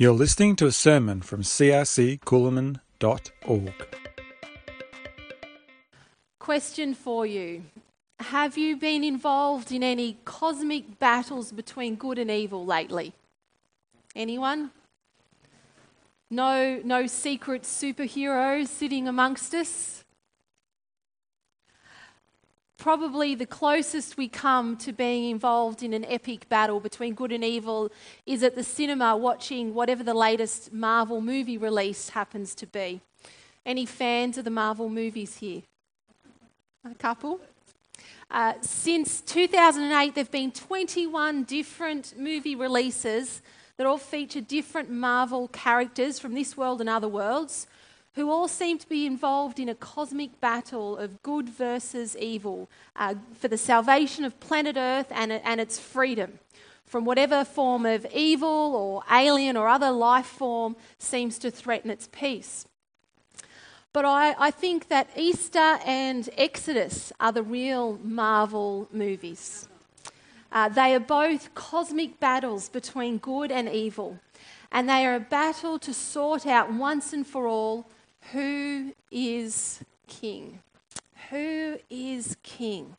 You're listening to a sermon from crccoolman.org. Question for you Have you been involved in any cosmic battles between good and evil lately? Anyone? No, no secret superheroes sitting amongst us? Probably the closest we come to being involved in an epic battle between good and evil is at the cinema watching whatever the latest Marvel movie release happens to be. Any fans of the Marvel movies here? A couple? Uh, since 2008, there have been 21 different movie releases that all feature different Marvel characters from this world and other worlds who all seem to be involved in a cosmic battle of good versus evil uh, for the salvation of planet Earth and, and its freedom from whatever form of evil or alien or other life form seems to threaten its peace. But I, I, think that Easter and Exodus are the real Marvel movies. Uh, they are both cosmic battles between good and evil, and they are a battle to sort out once and for all who is king? Who is king?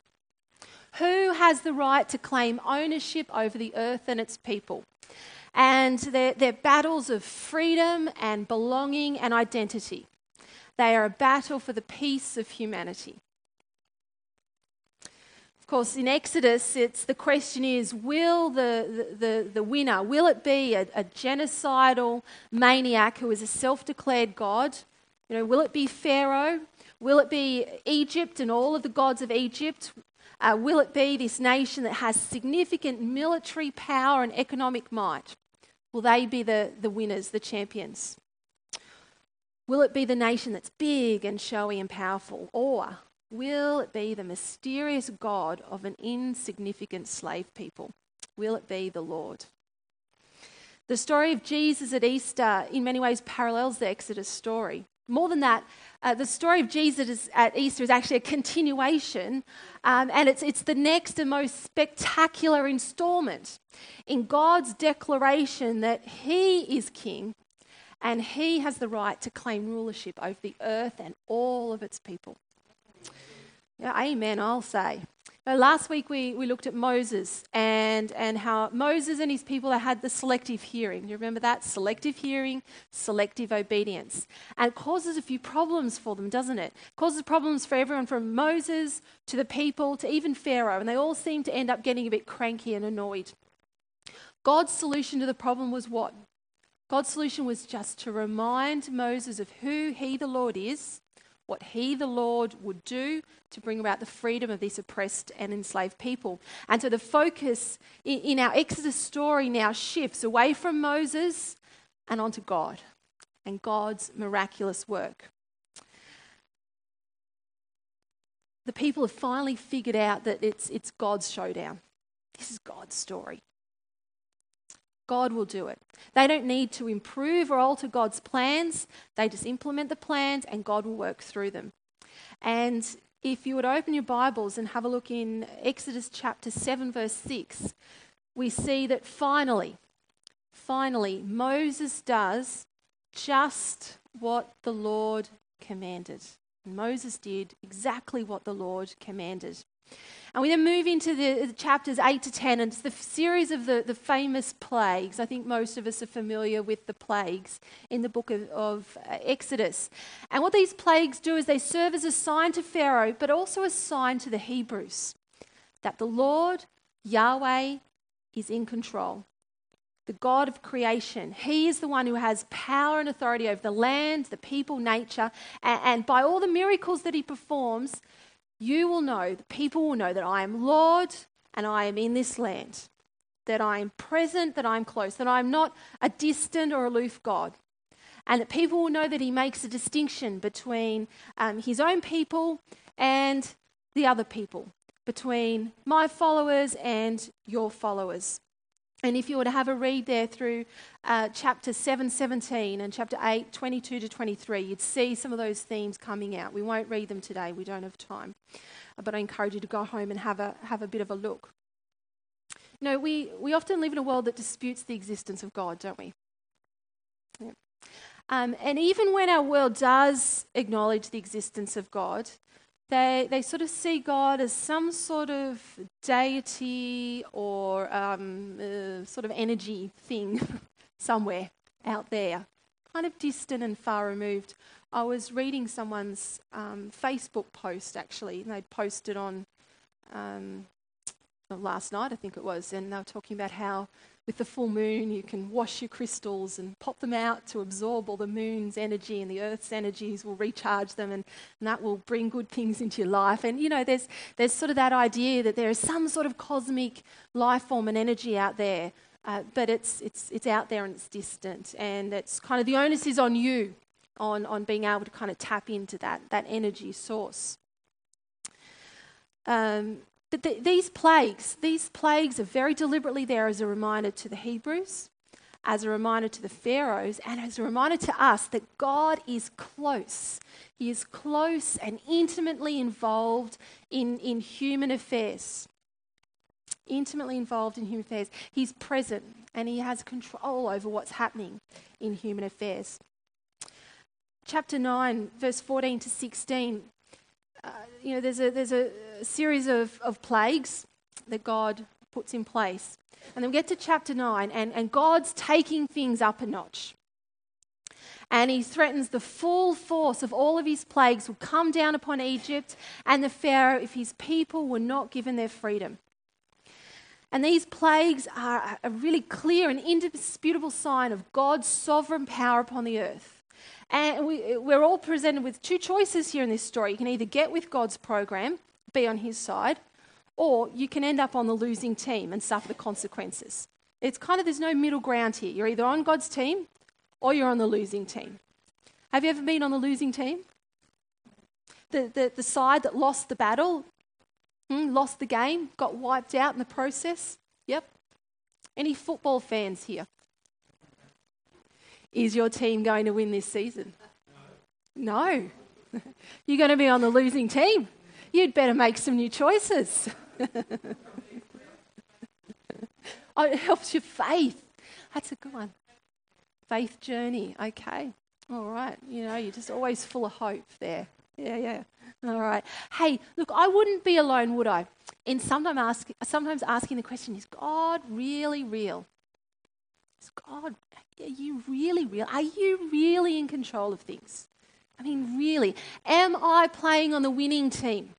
Who has the right to claim ownership over the earth and its people? And they're, they're battles of freedom and belonging and identity. They are a battle for the peace of humanity. Of course, in Exodus, it's the question is will the, the, the, winner, will it be a, a genocidal maniac who is a self declared God? You know, will it be Pharaoh? Will it be Egypt and all of the gods of Egypt? Uh, will it be this nation that has significant military power and economic might? Will they be the, the winners, the champions? Will it be the nation that's big and showy and powerful? Or will it be the mysterious God of an insignificant slave people? Will it be the Lord? The story of Jesus at Easter, in many ways, parallels the Exodus story. More than that, uh, the story of Jesus at Easter is actually a continuation, um, and it's, it's the next and most spectacular installment in God's declaration that He is King and He has the right to claim rulership over the earth and all of its people. Yeah, amen, I'll say. Last week we, we looked at Moses and, and how Moses and his people had the selective hearing. You remember that? Selective hearing, selective obedience. And it causes a few problems for them, doesn't it? It causes problems for everyone from Moses to the people to even Pharaoh. And they all seem to end up getting a bit cranky and annoyed. God's solution to the problem was what? God's solution was just to remind Moses of who he, the Lord, is what he, the Lord, would do to bring about the freedom of these oppressed and enslaved people. And so the focus in, our Exodus story now shifts away from Moses and onto God and God's miraculous work. The people have finally figured out that it's, it's God's showdown. This is God's story. God will do it. They don't need to improve or alter God's plans. They just implement the plans and God will work through them. And if you would open your Bibles and have a look in Exodus chapter 7, verse 6, we see that finally, finally, Moses does just what the Lord commanded. Moses did exactly what the Lord commanded. And we then move into the chapters 8 to 10, and it's the series of the, the famous plagues. I think most of us are familiar with the plagues in the book of, of uh, Exodus. And what these plagues do is they serve as a sign to Pharaoh, but also a sign to the Hebrews that the Lord, Yahweh, is in control. The God of creation. He is the one who has power and authority over the land, the people, nature, and, and by all the miracles that he performs, you will know, the people will know that I am Lord and I am in this land, that I am present, that I am close, that I am not a distant or aloof God. And that people will know that he makes a distinction between um, his own people and the other people, between my followers and your followers. And if you were to have a read there through uh, chapter 7, 17 and chapter 8, 22 to 23, you'd see some of those themes coming out. We won't read them today, we don't have time. But I encourage you to go home and have a, have a bit of a look. You know, we, we often live in a world that disputes the existence of God, don't we? Um, and even when our world does acknowledge the existence of God, they, they sort of see God as some sort of deity or um, uh, sort of energy thing somewhere out there, kind of distant and far removed. I was reading someone's um, Facebook post actually, and they'd posted on um, last night, I think it was, and they were talking about how with the full moon you can wash your crystals and pop them out to absorb all the moon's energy and the earth's energies will recharge them and, and that will bring good things into your life. And you know, there's, there's sort of that idea that there is some sort of cosmic life form and energy out there, uh, but it's, it's, it's out there and it's distant. And it's kind of the onus is on you on, on being able to kind of tap into that, that energy source. Um, but the, these plagues, these plagues are very deliberately there as a reminder to the Hebrews, as a reminder to the Pharaohs, and as a reminder to us that God is close. He is close and intimately involved in, in human affairs. Intimately involved in human affairs. He's present and he has control over what's happening in human affairs. Chapter 9, verse 14 to 16 uh, you know, there's a, there's a series of, of plagues that God puts in place. And then we get to chapter 9, and, and God's taking things up a notch. And he threatens the full force of all of his plagues will come down upon Egypt and the Pharaoh if his people were not given their freedom. And these plagues are a really clear and indisputable sign of God's sovereign power upon the earth. And we, we're all presented with two choices here in this story. You can either get with God's program, be on his side, or you can end up on the losing team and suffer the consequences. It's kind of, there's no middle ground here. You're either on God's team or you're on the losing team. Have you ever been on the losing team? The, the, the side that lost the battle, hmm, lost the game, got wiped out in the process? Yep. Any football fans here? Is your team going to win this season? No. You're going to be on the losing team. You'd better make some new choices. oh, it helps your faith. That's a good one. Faith journey. Okay. All right. You know, you're just always full of hope there. Yeah, yeah. All right. Hey, look, I wouldn't be alone, would I? In sometimes, ask, sometimes asking the question, is God really real? God are you really real? Are you really in control of things? I mean, really? Am I playing on the winning team?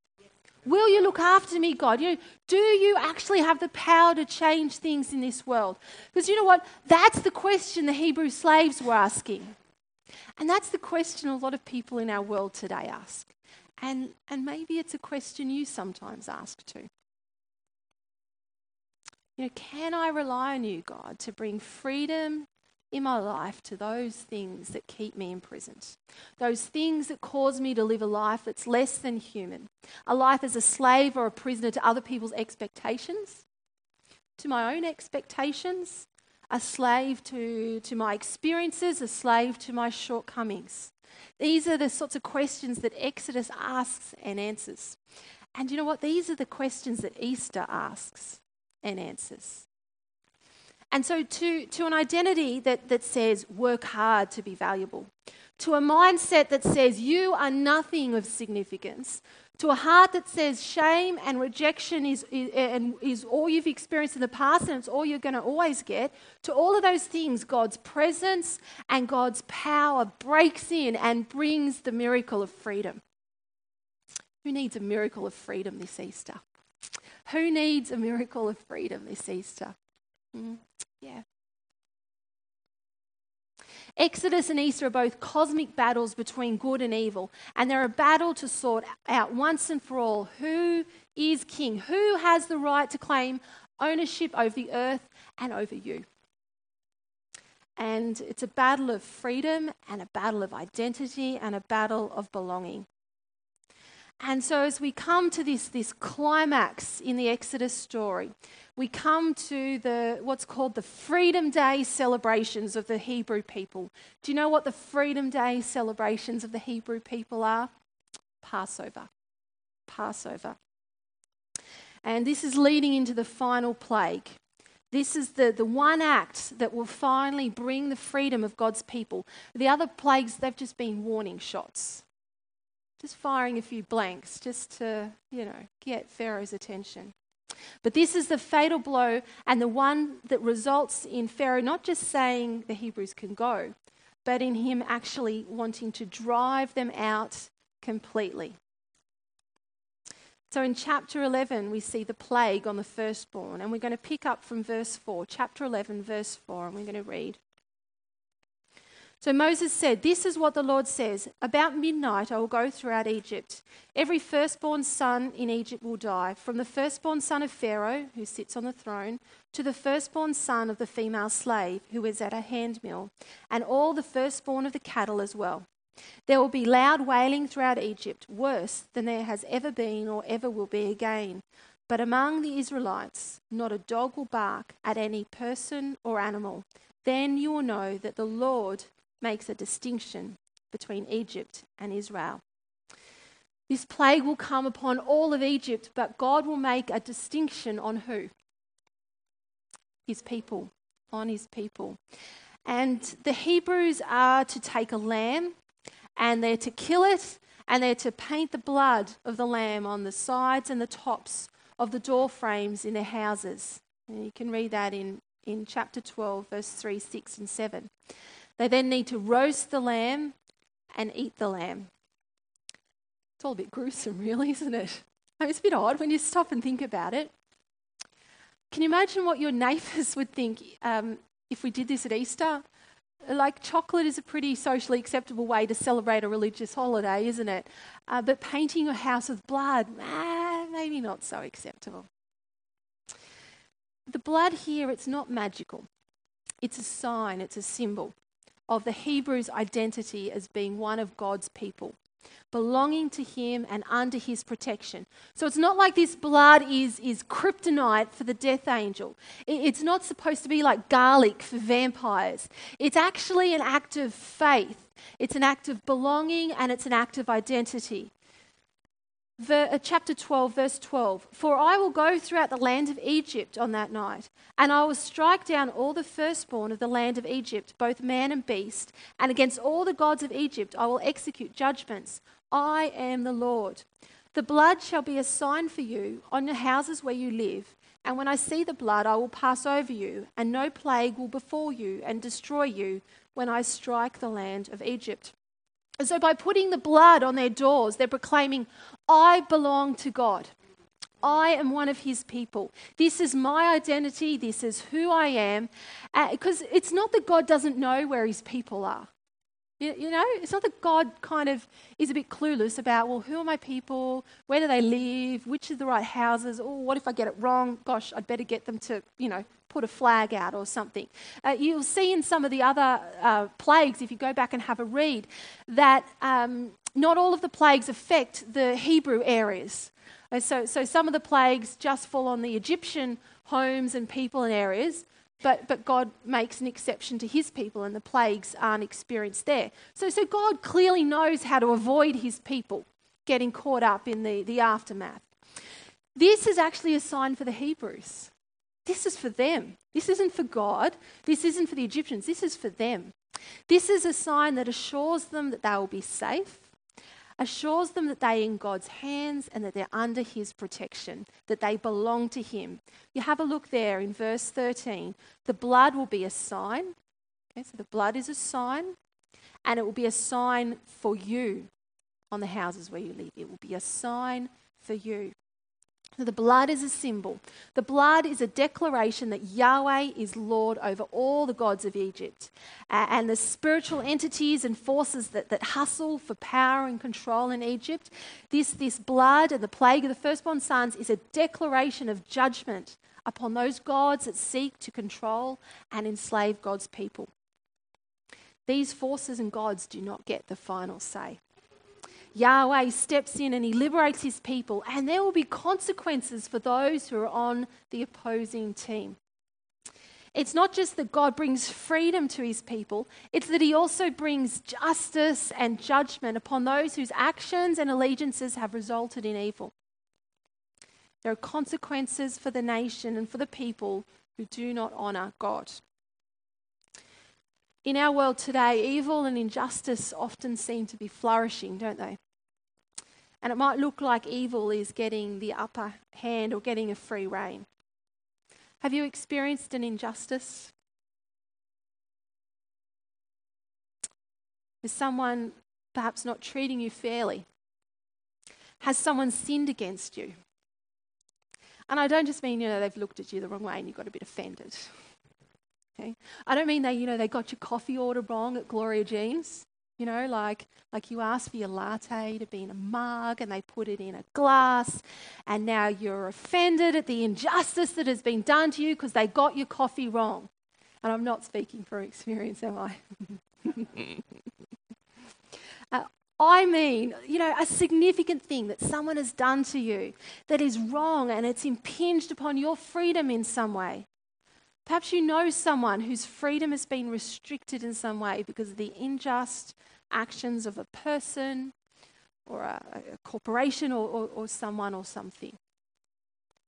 Will you look after me, God? You know, do you actually have the power to change things in this world? Because you know what? That's the question the Hebrew slaves were asking. And that's the question a lot of people in our world today ask. And, and maybe it's a question you sometimes ask too. You know, can I rely on you, God, to bring freedom in my life to those things that keep me imprisoned, those things that cause me to live a life that's less than human, a life as a slave or a prisoner to other people's expectations, to my own expectations, a slave to, to my experiences, a slave to my shortcomings. These are the sorts of questions that Exodus asks and answers. And you know what? These are the questions that Easter asks and answers. And so, to, to an identity that, that says, work hard to be valuable, to a mindset that says, you are nothing of significance, to a heart that says, shame and rejection is, is, and is all you've experienced in the past and it's all you're going to always get, to all of those things, God's presence and God's power breaks in and brings the miracle of freedom. Who needs a miracle of freedom this Easter? Who needs a miracle of freedom this Easter? Mm, yeah. Exodus and Easter are both cosmic battles between good and evil, and they're a battle to sort out once and for all who is king, who has the right to claim ownership over the earth and over you. And it's a battle of freedom and a battle of identity and a battle of belonging. And so, as we come to this, this climax in the Exodus story, we come to the what's called the Freedom Day celebrations of the Hebrew people. Do you know what the Freedom Day celebrations of the Hebrew people are? Passover. Passover. And this is leading into the final plague. This is the, the one act that will finally bring the freedom of God's people. The other plagues, they've just been warning shots, just firing a few blanks just to, you know, get Pharaoh's attention. But this is the fatal blow and the one that results in Pharaoh not just saying the Hebrews can go, but in him actually wanting to drive them out completely. So in chapter 11, we see the plague on the firstborn, and we're going to pick up from verse 4, chapter 11, verse 4, and we're going to read. So Moses said, This is what the Lord says About midnight I will go throughout Egypt. Every firstborn son in Egypt will die, from the firstborn son of Pharaoh, who sits on the throne, to the firstborn son of the female slave, who is at a handmill, and all the firstborn of the cattle as well. There will be loud wailing throughout Egypt, worse than there has ever been or ever will be again. But among the Israelites, not a dog will bark at any person or animal. Then you will know that the Lord makes a distinction between Egypt and Israel. This plague will come upon all of Egypt, but God will make a distinction on who? His people, on his people. And the Hebrews are to take a lamb and they're to kill it, and they're to paint the blood of the lamb on the sides and the tops of the door frames in their houses. And you can read that in, in chapter 12, verse 3, 6, and 7. They then need to roast the lamb and eat the lamb. It's all a bit gruesome, really, isn't it? I mean, it's a bit odd when you stop and think about it. Can you imagine what your neighbours would think um, if we did this at Easter? like chocolate is a pretty socially acceptable way to celebrate a religious holiday, isn't it? Uh, but painting your house with blood, ah, maybe not so acceptable. The blood here, it's not magical. It's a sign, it's a symbol of the Hebrews' identity as being one of God's people belonging to him and under his protection. So it's not like this blood is, is kryptonite for the death angel. It's not supposed to be like garlic for vampires. It's actually an act of faith, it's an act of belonging, and it's an act of identity. Uh, chapter 12, verse 12 For I will go throughout the land of Egypt on that night, and I will strike down all the firstborn of the land of Egypt, both man and beast, and against all the gods of Egypt I will execute judgments. I am the Lord. The blood shall be a sign for you on the houses where you live. And when I see the blood, I will pass over you, and no plague will befall you and destroy you when I strike the land of Egypt. And so, by putting the blood on their doors, they're proclaiming, I belong to God. I am one of his people. This is my identity. This is who I am. Because uh, it's not that God doesn't know where his people are. You, you, know, it's not that God kind of is a bit clueless about, well, who are my people? Where do they live? Which are the right houses? Oh, what if I get it wrong? Gosh, I'd better get them to, you know, put a flag out or something. Uh, you'll see in some of the other uh, plagues, if you go back and have a read, that um, not all of the plagues affect the Hebrew areas. Uh, so, so some of the plagues just fall on the Egyptian homes and people and areas, but, but God makes an exception to his people and the plagues aren't experienced there. So, so God clearly knows how to avoid his people getting caught up in the, the aftermath. This is actually a sign for the Hebrews. This is for them. This isn't for God. This isn't for the Egyptians. This is for them. This is a sign that assures them that they will be safe, assures them that they are in God's hands and that they're under his protection, that they belong to him. You have a look there in verse 13. The blood will be a sign. Okay, so the blood is a sign, and it will be a sign for you on the houses where you live. It will be a sign for you. The blood is a symbol. The blood is a declaration that Yahweh is Lord over all the gods of Egypt. Uh, and the spiritual entities and forces that, that hustle for power and control in Egypt, this, this blood and the plague of the firstborn sons is a declaration of judgment upon those gods that seek to control and enslave God's people. These forces and gods do not get the final say. Yahweh steps in and he liberates his people, and there will be consequences for those who are on the opposing team. It's not just that God brings freedom to his people, it's that he also brings justice and judgment upon those whose actions and allegiances have resulted in evil. There are consequences for the nation and for the people who do not honour God. In our world today, evil and injustice often seem to be flourishing, don't they? And it might look like evil is getting the upper hand or getting a free rein. Have you experienced an injustice? Is someone perhaps not treating you fairly? Has someone sinned against you? And I don't just mean, you know, they've looked at you the wrong way and you got a bit offended. Okay? I don't mean they, you know, they got your coffee order wrong at Gloria Jean's. You know, like, like you asked for your latte to be in a mug and they put it in a glass, and now you're offended at the injustice that has been done to you because they got your coffee wrong. And I'm not speaking from experience, am I? uh, I mean, you know, a significant thing that someone has done to you that is wrong and it's impinged upon your freedom in some way. Perhaps you know someone whose freedom has been restricted in some way because of the unjust actions of a person or a, a corporation or, or, or someone or something.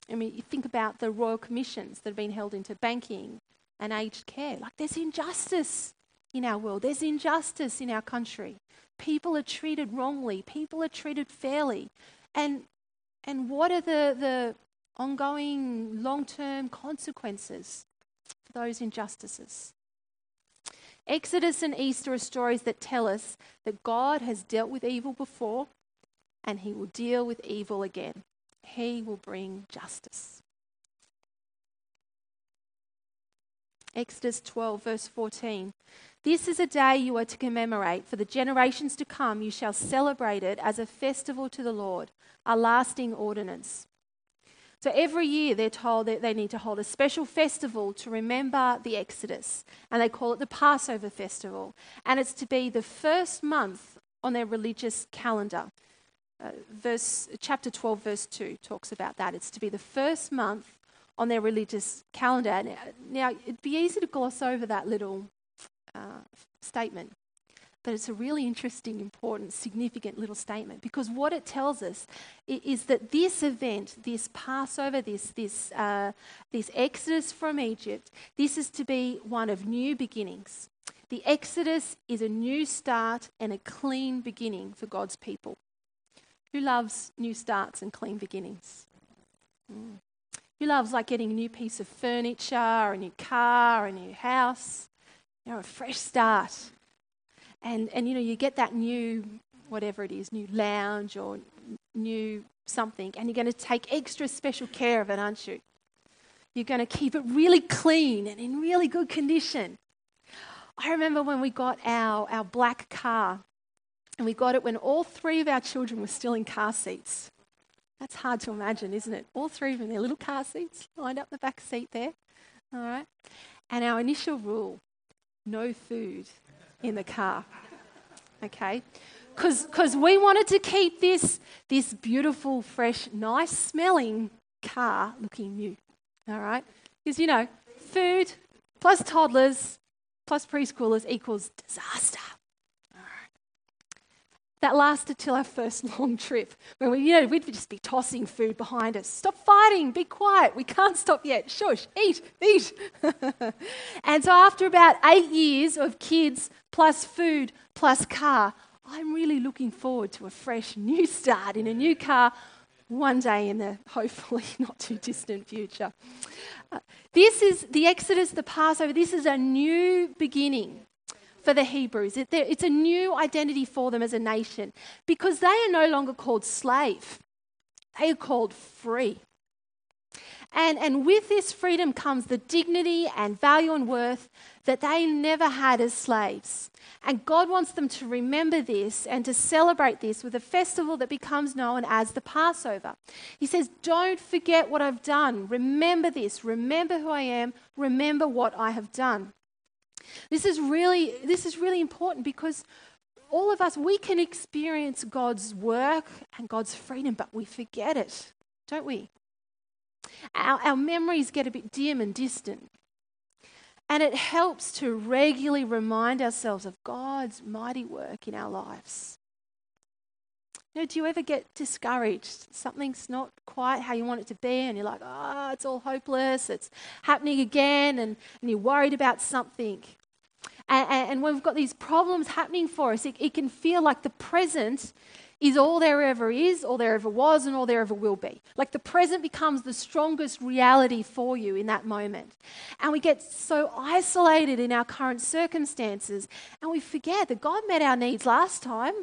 I mean, you think about the royal commissions that have been held into banking and aged care. Like, there's injustice in our world, there's injustice in our country. People are treated wrongly, people are treated fairly. And, and what are the, the ongoing long term consequences those injustices. Exodus and Easter are stories that tell us that God has dealt with evil before and he will deal with evil again. He will bring justice. Exodus 12, verse 14. This is a day you are to commemorate. For the generations to come, you shall celebrate it as a festival to the Lord, a lasting ordinance. So every year they're told that they need to hold a special festival to remember the Exodus, and they call it the Passover Festival. And it's to be the first month on their religious calendar. Uh, verse, chapter 12, verse 2 talks about that. It's to be the first month on their religious calendar. Now, now it'd be easy to gloss over that little uh, statement. But it's a really interesting, important, significant little statement because what it tells us is that this event, this Passover, this, this, uh, this Exodus from Egypt, this is to be one of new beginnings. The Exodus is a new start and a clean beginning for God's people. Who loves new starts and clean beginnings? Mm. Who loves like getting a new piece of furniture, a new car, a new house? You know, a fresh start and, and you know, you get that new, whatever it is, new lounge or new something, and you're going to take extra special care of it, aren't you? You're going to keep it really clean and in really good condition. I remember when we got our, our black car, and we got it when all three of our children were still in car seats. That's hard to imagine, isn't it? All three of them in their little car seats, lined up the back seat there. All right. And our initial rule no food in the car. Okay? Because we wanted to keep this, this beautiful, fresh, nice smelling car looking new. All right? Because, you know, food plus toddlers plus preschoolers equals disaster. That lasted till our first long trip when we, you know, we'd just be tossing food behind us. Stop fighting, be quiet, we can't stop yet. Shush, eat, eat. and so after about eight years of kids plus food plus car, I'm really looking forward to a fresh new start in a new car one day in the hopefully not too distant future. Uh, this is the Exodus, the Passover. This is a new beginning for the Hebrews. It's a new identity for them as a nation because they are no longer called slave, they are called free. And, and with this freedom comes the dignity and value and worth that they never had as slaves. And God wants them to remember this and to celebrate this with a festival that becomes known as the Passover. He says, Don't forget what I've done. Remember this. Remember who I am. Remember what I have done. This is really, this is really important because all of us, we can experience God's work and God's freedom, but we forget it, don't we? Our, our memories get a bit dim and distant. And it helps to regularly remind ourselves of God's mighty work in our lives. Do you ever get discouraged? Something's not quite how you want it to be, and you're like, oh, it's all hopeless, it's happening again, and, and you're worried about something. And, and, when we've got these problems happening for us, it, it can feel like the present is all there ever is, all there ever was, and all there ever will be. Like the present becomes the strongest reality for you in that moment. And we get so isolated in our current circumstances, and we forget that God met our needs last time.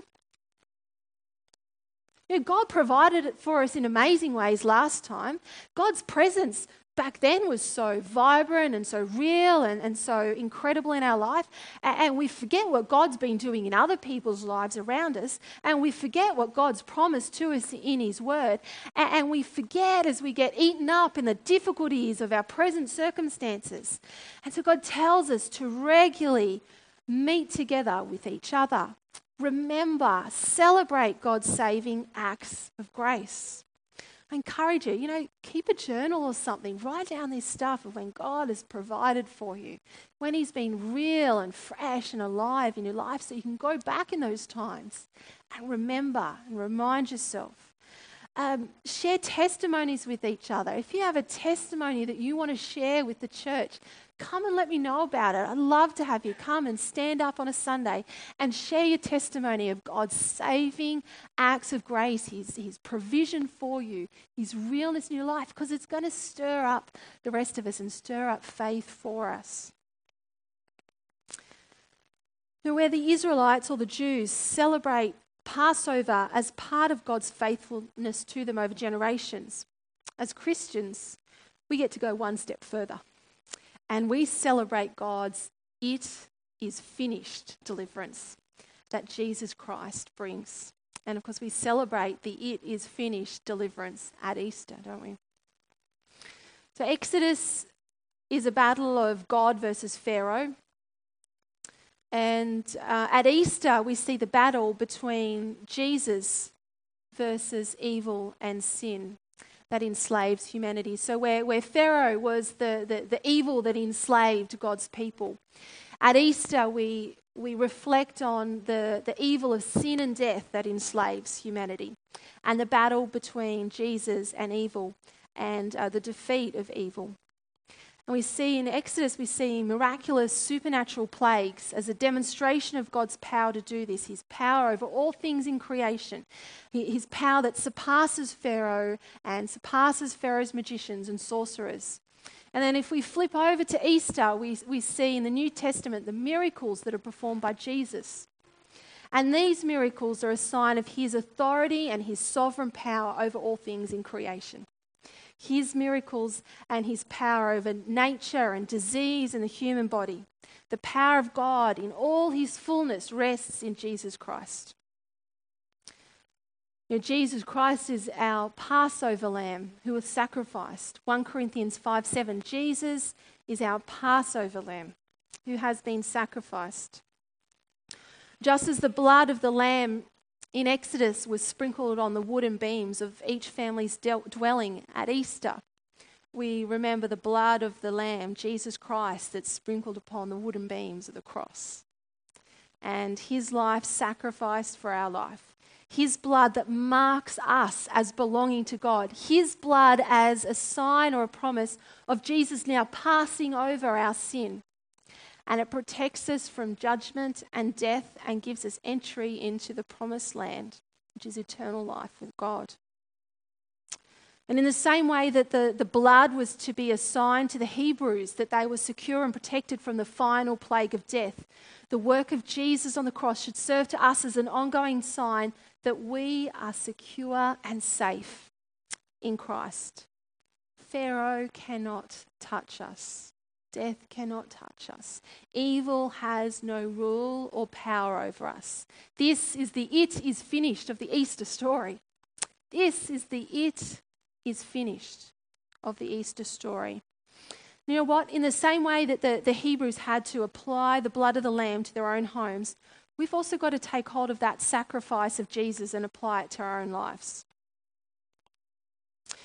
You know, God provided it for us in amazing ways last time. God's presence back then was so vibrant and so real and, and so incredible in our life. And, and, we forget what God's been doing in other people's lives around us. And we forget what God's promised to us in His Word. And, and we forget as we get eaten up in the difficulties of our present circumstances. And so God tells us to regularly meet together with each other. Remember, celebrate God's saving acts of grace. I encourage you, you know, keep a journal or something. Write down this stuff of when God has provided for you, when He's been real and fresh and alive in your life, so you can go back in those times and remember and remind yourself um, share testimonies with each other. If you have a testimony that you want to share with the church, come and let me know about it. I'd love to have you come and stand up on a Sunday and share your testimony of God's saving acts of grace, His, his provision for you, His realness in your life, because it's going to stir up the rest of us and stir up faith for us. Now, where the Israelites or the Jews celebrate Passover as part of God's faithfulness to them over generations. As Christians, we get to go one step further and we celebrate God's it is finished deliverance that Jesus Christ brings. And of course, we celebrate the it is finished deliverance at Easter, don't we? So, Exodus is a battle of God versus Pharaoh. And uh, at Easter, we see the battle between Jesus versus evil and sin that enslaves humanity. So, where, where Pharaoh was the, the, the evil that enslaved God's people, at Easter, we, we reflect on the, the evil of sin and death that enslaves humanity and the battle between Jesus and evil and uh, the defeat of evil. And we see in Exodus, we see miraculous supernatural plagues as a demonstration of God's power to do this, his power over all things in creation, his power that surpasses Pharaoh and surpasses Pharaoh's magicians and sorcerers. And then if we flip over to Easter, we, we see in the New Testament the miracles that are performed by Jesus. And these miracles are a sign of his authority and his sovereign power over all things in creation his miracles and his power over nature and disease and the human body. The power of God in all his fullness rests in Jesus Christ. You know, Jesus Christ is our Passover lamb who was sacrificed. 1 Corinthians 5 7. Jesus is our Passover lamb who has been sacrificed. Just as the blood of the lamb in Exodus was sprinkled on the wooden beams of each family's dwelling at Easter. We remember the blood of the Lamb, Jesus Christ, that's sprinkled upon the wooden beams of the cross. And his life sacrificed for our life. His blood that marks us as belonging to God. His blood as a sign or a promise of Jesus now passing over our sin and it protects us from judgment and death and gives us entry into the promised land, which is eternal life with God. And in the same way that the, the blood was to be a sign to the Hebrews that they were secure and protected from the final plague of death, the work of Jesus on the cross should serve to us as an ongoing sign that we are secure and safe in Christ. Pharaoh cannot touch us. Death cannot touch us. Evil has no rule or power over us. This is the it is finished of the Easter story. This is the it is finished of the Easter story. You know what? In the same way that the, the Hebrews had to apply the blood of the Lamb to their own homes, we've also got to take hold of that sacrifice of Jesus and apply it to our own lives.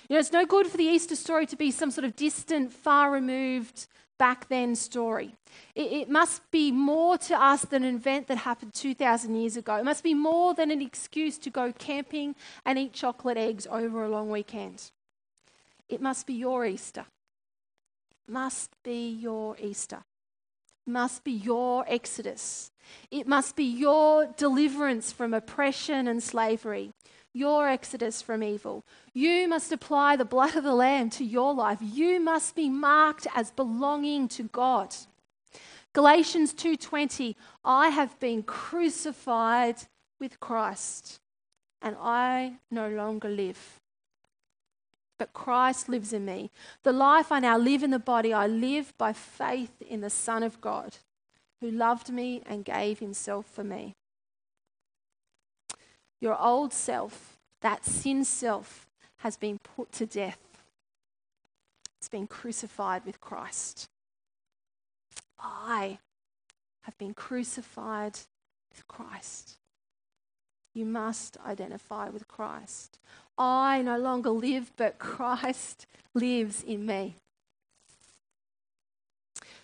You know, it's no good for the Easter story to be some sort of distant, far removed back then story. It, it, must be more to us than an event that happened 2,000 years ago. It must be more than an excuse to go camping and eat chocolate eggs over a long weekend. It must be your Easter. Must be your Easter. Must be your Exodus. It must be your deliverance from oppression and slavery your exodus from evil. You must apply the blood of the Lamb to your life. You must be marked as belonging to God. Galatians 2:20 I have been crucified with Christ and I no longer live but Christ lives in me. The life I now live in the body I live by faith in the Son of God who loved me and gave himself for me. Your old self, that sin self, has been put to death. It's been crucified with Christ. I have been crucified with Christ. You must identify with Christ. I no longer live, but Christ lives in me.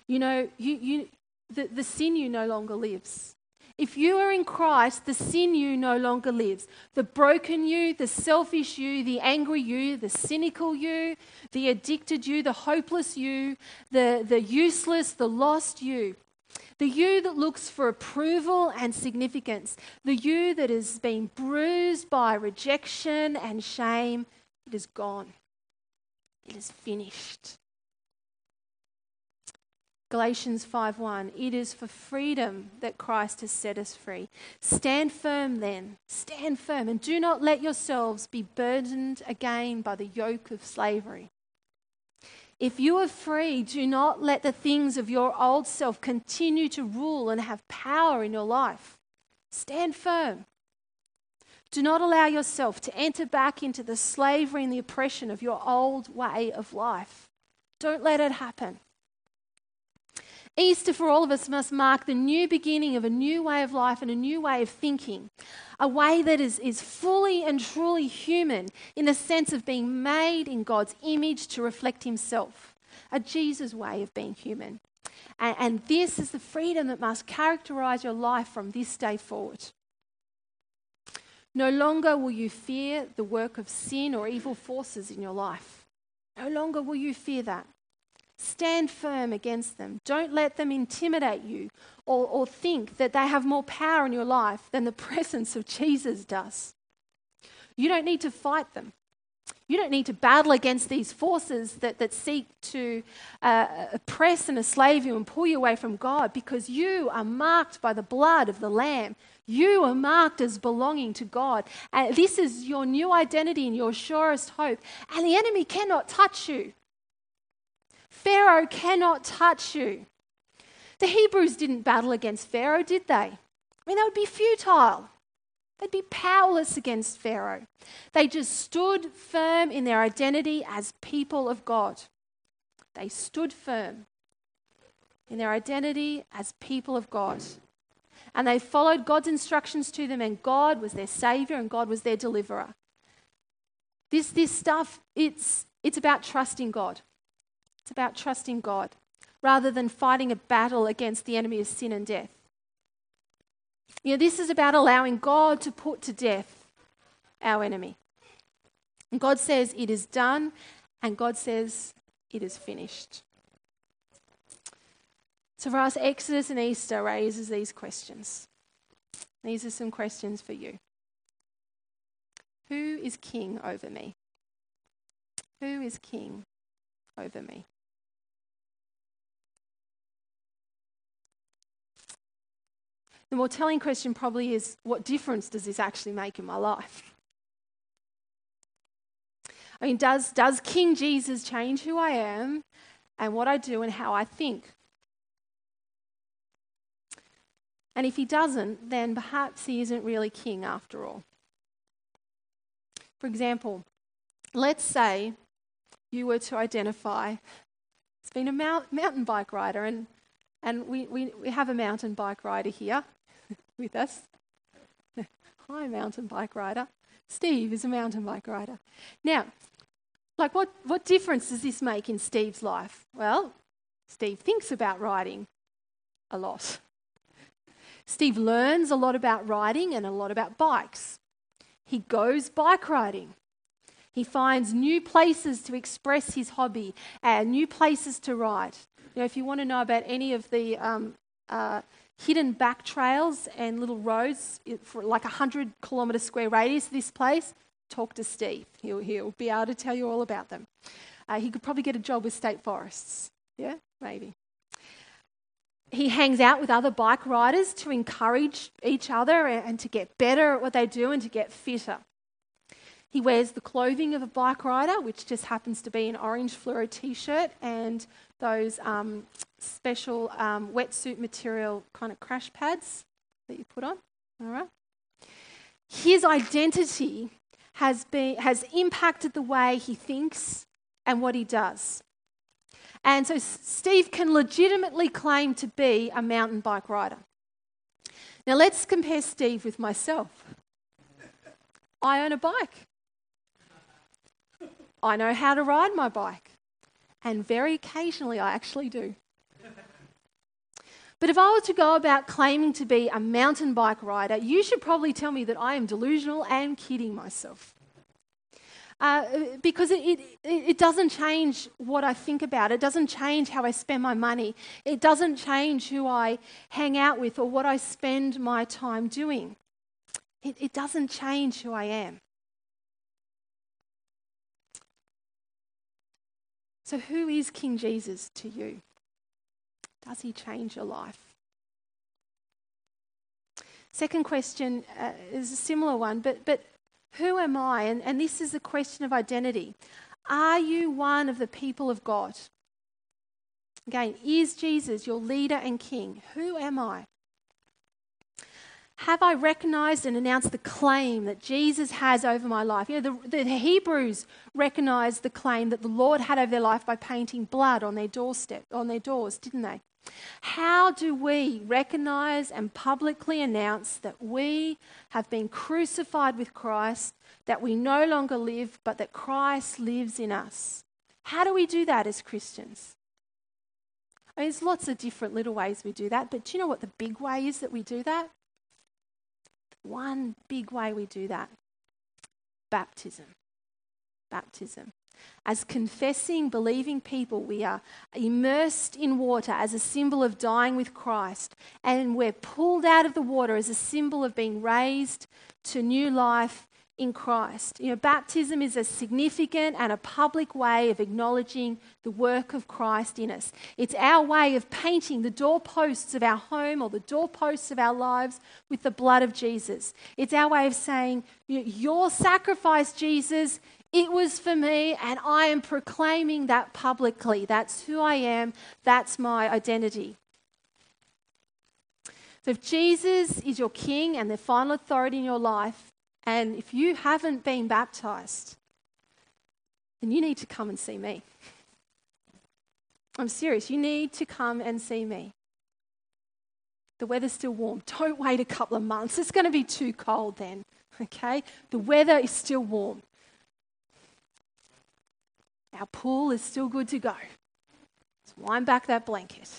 You know, you, you, the, the sin you no longer lives. If you are in Christ, the sin you no longer lives. The broken you, the selfish you, the angry you, the cynical you, the addicted you, the hopeless you, the, the useless, the lost you. The you that looks for approval and significance. The you that has been bruised by rejection and shame. It is gone. It is finished. Galatians 5:1 It is for freedom that Christ has set us free. Stand firm then. Stand firm and do not let yourselves be burdened again by the yoke of slavery. If you are free, do not let the things of your old self continue to rule and have power in your life. Stand firm. Do not allow yourself to enter back into the slavery and the oppression of your old way of life. Don't let it happen. Easter for all of us must mark the new beginning of a new way of life and a new way of thinking. A way that is, is fully and truly human in the sense of being made in God's image to reflect Himself. A Jesus way of being human. And, and this is the freedom that must characterize your life from this day forward. No longer will you fear the work of sin or evil forces in your life. No longer will you fear that. Stand firm against them. Don't let them intimidate you or, or think that they have more power in your life than the presence of Jesus does. You don't need to fight them. You don't need to battle against these forces that, that seek to uh, oppress and enslave you and pull you away from God because you are marked by the blood of the Lamb. You are marked as belonging to God. And this is your new identity and your surest hope. And the enemy cannot touch you. Pharaoh cannot touch you. The Hebrews didn't battle against Pharaoh, did they? I mean, that would be futile. They'd be powerless against Pharaoh. They just stood firm in their identity as people of God. They stood firm in their identity as people of God. And they followed God's instructions to them, and God was their Savior and God was their deliverer. This, this stuff, it's, it's about trusting God. It's about trusting God rather than fighting a battle against the enemy of sin and death. You know, this is about allowing God to put to death our enemy. And God says it is done, and God says it is finished. So for us, Exodus and Easter raises these questions. These are some questions for you. Who is king over me? Who is king over me? The more telling question probably is what difference does this actually make in my life? I mean, does, does King Jesus change who I am and what I do and how I think? And if he doesn't, then perhaps he isn't really king after all. For example, let's say you were to identify it's been a mount, mountain bike rider, and, and we, we, we have a mountain bike rider here with us. Hi, mountain bike rider. Steve is a mountain bike rider. Now, like what, what difference does this make in Steve's life? Well, Steve thinks about riding a lot. Steve learns a lot about riding and a lot about bikes. He goes bike riding. He finds new places to express his hobby and new places to ride. You know, if you want to know about any of the um, uh, hidden back trails and little roads for like a 100 kilometre square radius of this place, talk to Steve. He'll, he'll be able to tell you all about them. Uh, he could probably get a job with state forests. Yeah, maybe. He hangs out with other bike riders to encourage each other and to get better at what they do and to get fitter. He wears the clothing of a bike rider, which just happens to be an orange fluoro t shirt and those um, special um, wetsuit material kind of crash pads that you put on. All right. His identity has, been, has impacted the way he thinks and what he does. And so Steve can legitimately claim to be a mountain bike rider. Now let's compare Steve with myself. I own a bike. I know how to ride my bike. And very occasionally I actually do. But if I were to go about claiming to be a mountain bike rider, you should probably tell me that I am delusional and kidding myself. Uh, because it, it, it doesn't change what I think about. It doesn't change how I spend my money. It doesn't change who I hang out with or what I spend my time doing. It, it doesn't change who I am. So, who is King Jesus to you? Does he change your life? Second question uh, is a similar one, but, but who am I? And, and this is a question of identity. Are you one of the people of God? Again, is Jesus your leader and king? Who am I? Have I recognized and announced the claim that Jesus has over my life? You know, the, the Hebrews recognized the claim that the Lord had over their life by painting blood on their doorstep, on their doors, didn't they? How do we recognize and publicly announce that we have been crucified with Christ, that we no longer live, but that Christ lives in us? How do we do that as Christians? I mean, there's lots of different little ways we do that, but do you know what the big way is that we do that? One big way we do that baptism. Baptism. As confessing, believing people, we are immersed in water as a symbol of dying with Christ, and we're pulled out of the water as a symbol of being raised to new life in Christ. You know, baptism is a significant and a public way of acknowledging the work of Christ in us. It's our way of painting the doorposts of our home or the doorposts of our lives with the blood of Jesus. It's our way of saying, Your sacrifice, Jesus, it was for me, and I am proclaiming that publicly. That's who I am, that's my identity. So, if Jesus is your king and the final authority in your life, and if you haven't been baptized, then you need to come and see me. I'm serious. You need to come and see me. The weather's still warm. Don't wait a couple of months. It's going to be too cold then. Okay? The weather is still warm. Our pool is still good to go. Let's wind back that blanket.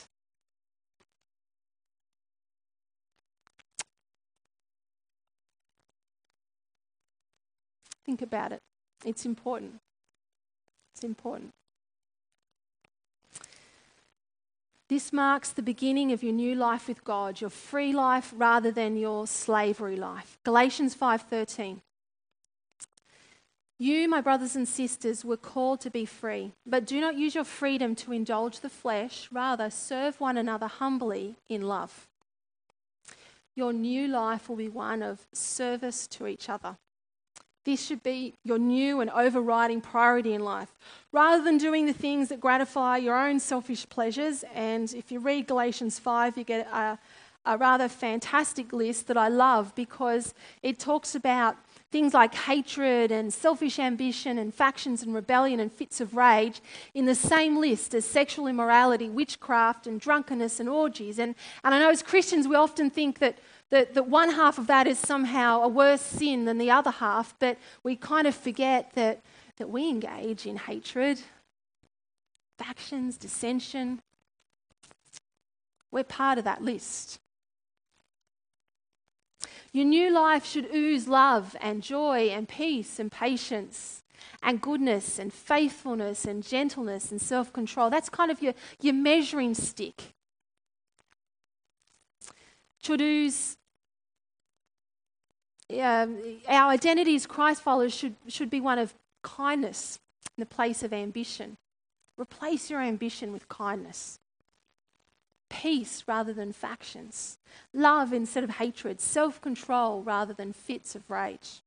Think about it. It's important. It's important. This marks the beginning of your new life with God, your free life rather than your slavery life. Galatians 5:13. You, my brothers and sisters, were called to be free, but do not use your freedom to indulge the flesh, rather serve one another humbly in love. Your new life will be one of service to each other. This should be your new and overriding priority in life. Rather than doing the things that gratify your own selfish pleasures, and if you read Galatians 5, you get a, a rather fantastic list that I love because it talks about things like hatred and selfish ambition and factions and rebellion and fits of rage in the same list as sexual immorality, witchcraft, and drunkenness and orgies. And, and I know as Christians, we often think that that, that one half of that is somehow a worse sin than the other half, but we kind of forget that, that we engage in hatred, factions, dissension, We're part of that list. Your new life should ooze love and joy and peace and patience and goodness and faithfulness and gentleness and self control. That's kind of your, your measuring stick. Should ooze. Um, our identity as Christ followers should, should be one of kindness in the place of ambition. Replace your ambition with kindness peace rather than factions, love instead of hatred, self control rather than fits of rage.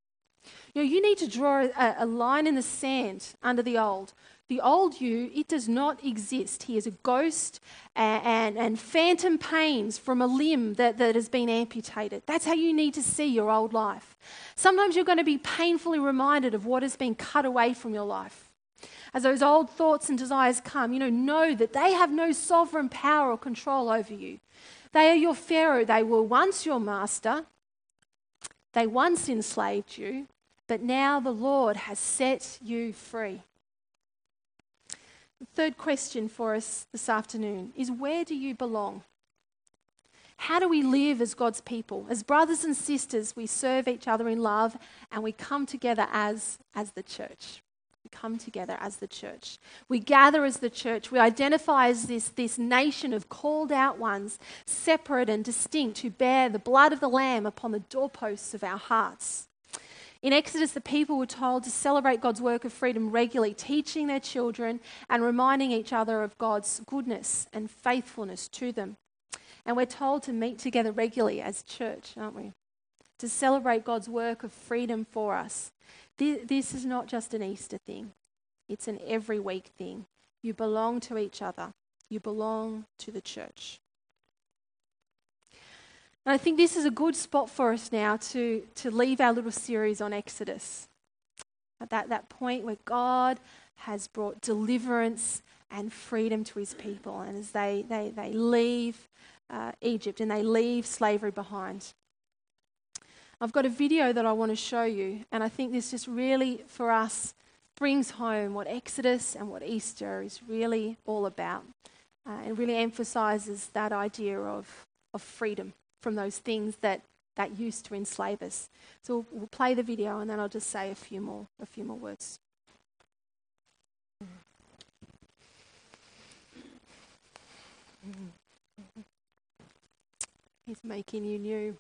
You know, you need to draw a, a, line in the sand under the old. The old you, it does not exist. He is a ghost and, and, and phantom pains from a limb that, that has been amputated. That's how you need to see your old life. Sometimes you're going to be painfully reminded of what has been cut away from your life as those old thoughts and desires come, you know, know that they have no sovereign power or control over you. They are your Pharaoh. They were once your master. They once enslaved you, but now the Lord has set you free. The third question for us this afternoon is where do you belong? How do we live as God's people? As brothers and sisters, we serve each other in love and we come together as, as the church. Come together as the church. We gather as the church. We identify as this, this nation of called out ones, separate and distinct, who bear the blood of the Lamb upon the doorposts of our hearts. In Exodus, the people were told to celebrate God's work of freedom regularly, teaching their children and reminding each other of God's goodness and faithfulness to them. And we're told to meet together regularly as church, aren't we? To celebrate God's work of freedom for us. This is not just an Easter thing, it's an every week thing. You belong to each other, you belong to the church. And I think this is a good spot for us now to, to leave our little series on Exodus. At that, that point where God has brought deliverance and freedom to his people, and as they, they, they leave uh, Egypt and they leave slavery behind. I've got a video that I want to show you, and I think this just really, for us, brings home what Exodus and what Easter is really all about. Uh, and really emphasizes that idea of, of freedom from those things that, that used to enslave us. So we'll, we'll play the video and then I'll just say a few more, a few more words. He's making you new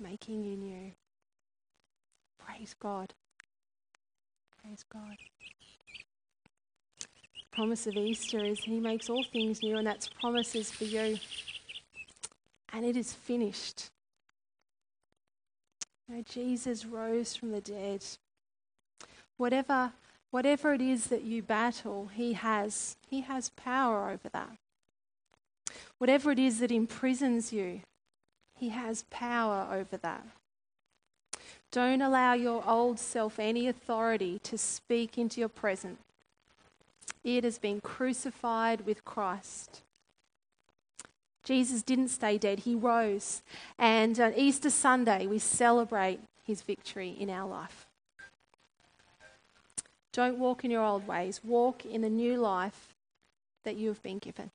making you new. Praise God. Praise God. The promise of Easter is He makes all things new, and that's promises for you. And it is finished. You know, Jesus rose from the dead. Whatever, whatever it is that you battle, He has. He has power over that. Whatever it is that imprisons you, he has power over that. Don't allow your old self any authority to speak into your present. It has been crucified with Christ. Jesus didn't stay dead, he rose. And on Easter Sunday, we celebrate his victory in our life. Don't walk in your old ways, walk in the new life that you have been given.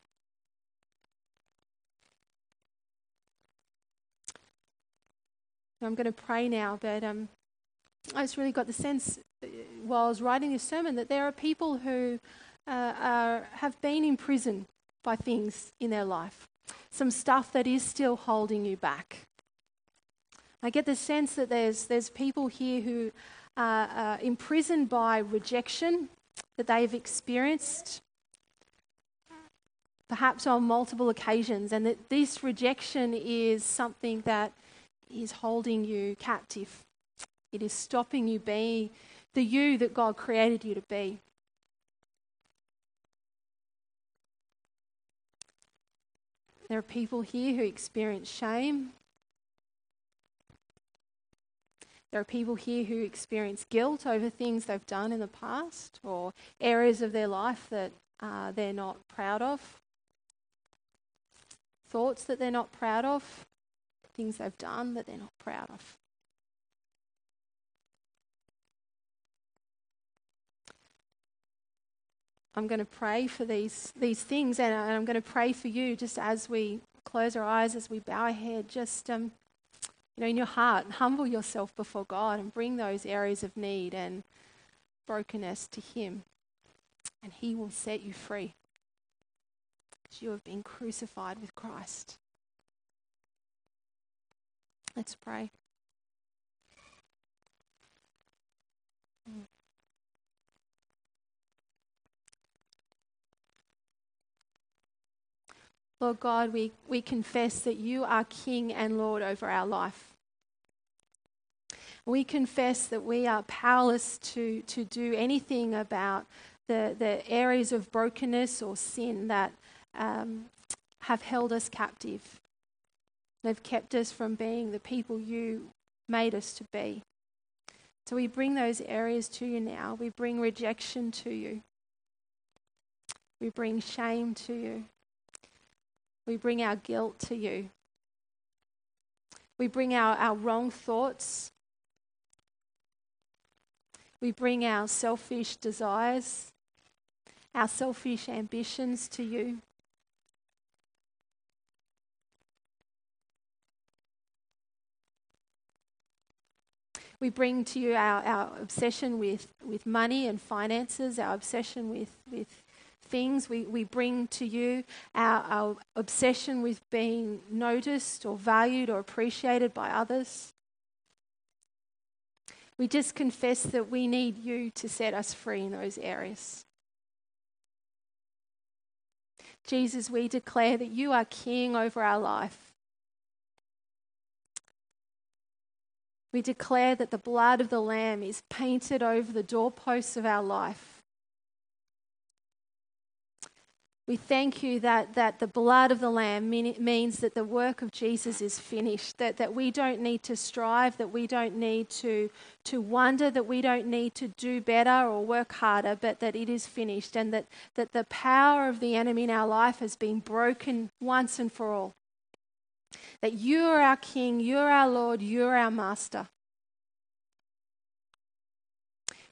I'm going to pray now, but um, I just really got the sense uh, while I was writing this sermon that there are people who uh, are, have been in prison by things in their life, some stuff that is still holding you back. I get the sense that there's, there's people here who are uh, imprisoned by rejection that they've experienced, perhaps on multiple occasions, and that this rejection is something that is holding you captive. It is stopping you being the you that God created you to be. There are people here who experience shame. There are people here who experience guilt over things they've done in the past or areas of their life that uh, they're not proud of, thoughts that they're not proud of things they've done that they're not proud of. I'm going to pray for these, these things, and I'm going to pray for you just as we close our eyes, as we bow our head. Just, um, you know, in your heart, humble yourself before God and bring those areas of need and brokenness to Him, and He will set you free. Because you have been crucified with Christ. Let's pray. Lord God, we, we confess that you are King and Lord over our life. We confess that we are powerless to, to do anything about the, the areas of brokenness or sin that um, have held us captive. They've kept us from being the people you made us to be. So we bring those areas to you now. We bring rejection to you. We bring shame to you. We bring our guilt to you. We bring our, our wrong thoughts. We bring our selfish desires, our selfish ambitions to you. We bring to you our, our obsession with, with money and finances, our obsession with, with things. We, we bring to you our, our obsession with being noticed or valued or appreciated by others. We just confess that we need you to set us free in those areas. Jesus, we declare that you are king over our life. We declare that the blood of the Lamb is painted over the doorposts of our life. We thank you that, that the blood of the Lamb mean, means that the work of Jesus is finished, that, that we don't need to strive, that we don't need to, to wonder, that we don't need to do better or work harder, but that it is finished, and that, that the power of the enemy in our life has been broken once and for all. That you are our King, you are our Lord, you are our Master.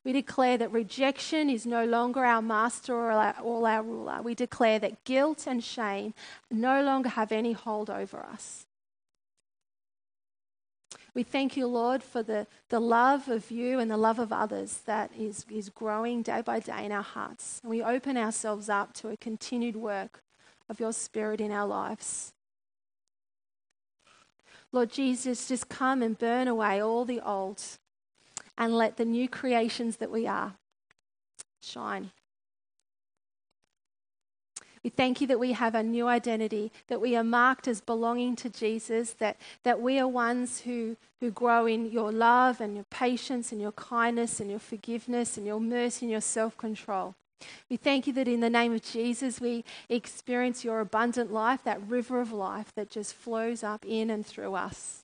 We declare that rejection is no longer our master or our, or our ruler. We declare that guilt and shame no longer have any hold over us. We thank you, Lord, for the, the love of you and the love of others that is, is growing day by day in our hearts. And we open ourselves up to a continued work of your Spirit in our lives. Lord Jesus, just come and burn away all the old and let the new creations that we are shine. We thank you that we have a new identity, that we are marked as belonging to Jesus, that, that we are ones who, who grow in your love and your patience and your kindness and your forgiveness and your mercy and your self control. We thank you that in the name of Jesus we experience your abundant life, that river of life that just flows up in and through us.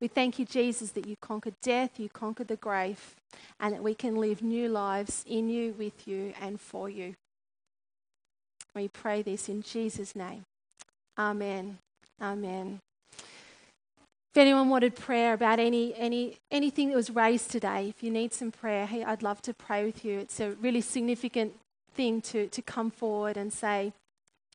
We thank you, Jesus, that you conquered death, you conquered the grave, and that we can live new lives in you, with you, and for you. We pray this in Jesus' name. Amen. Amen. If anyone wanted prayer about any, any, anything that was raised today, if you need some prayer, hey, I'd love to pray with you. It's a really significant thing to, to come forward and say,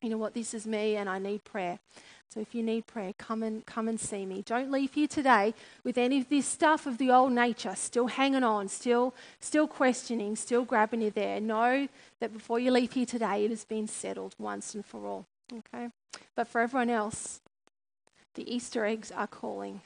you know what, this is me and I need prayer. So if you need prayer, come and come and see me. Don't leave here today with any of this stuff of the old nature still hanging on, still still questioning, still grabbing you there. Know that before you leave here today, it has been settled once and for all. Okay? But for everyone else, the Easter eggs are calling.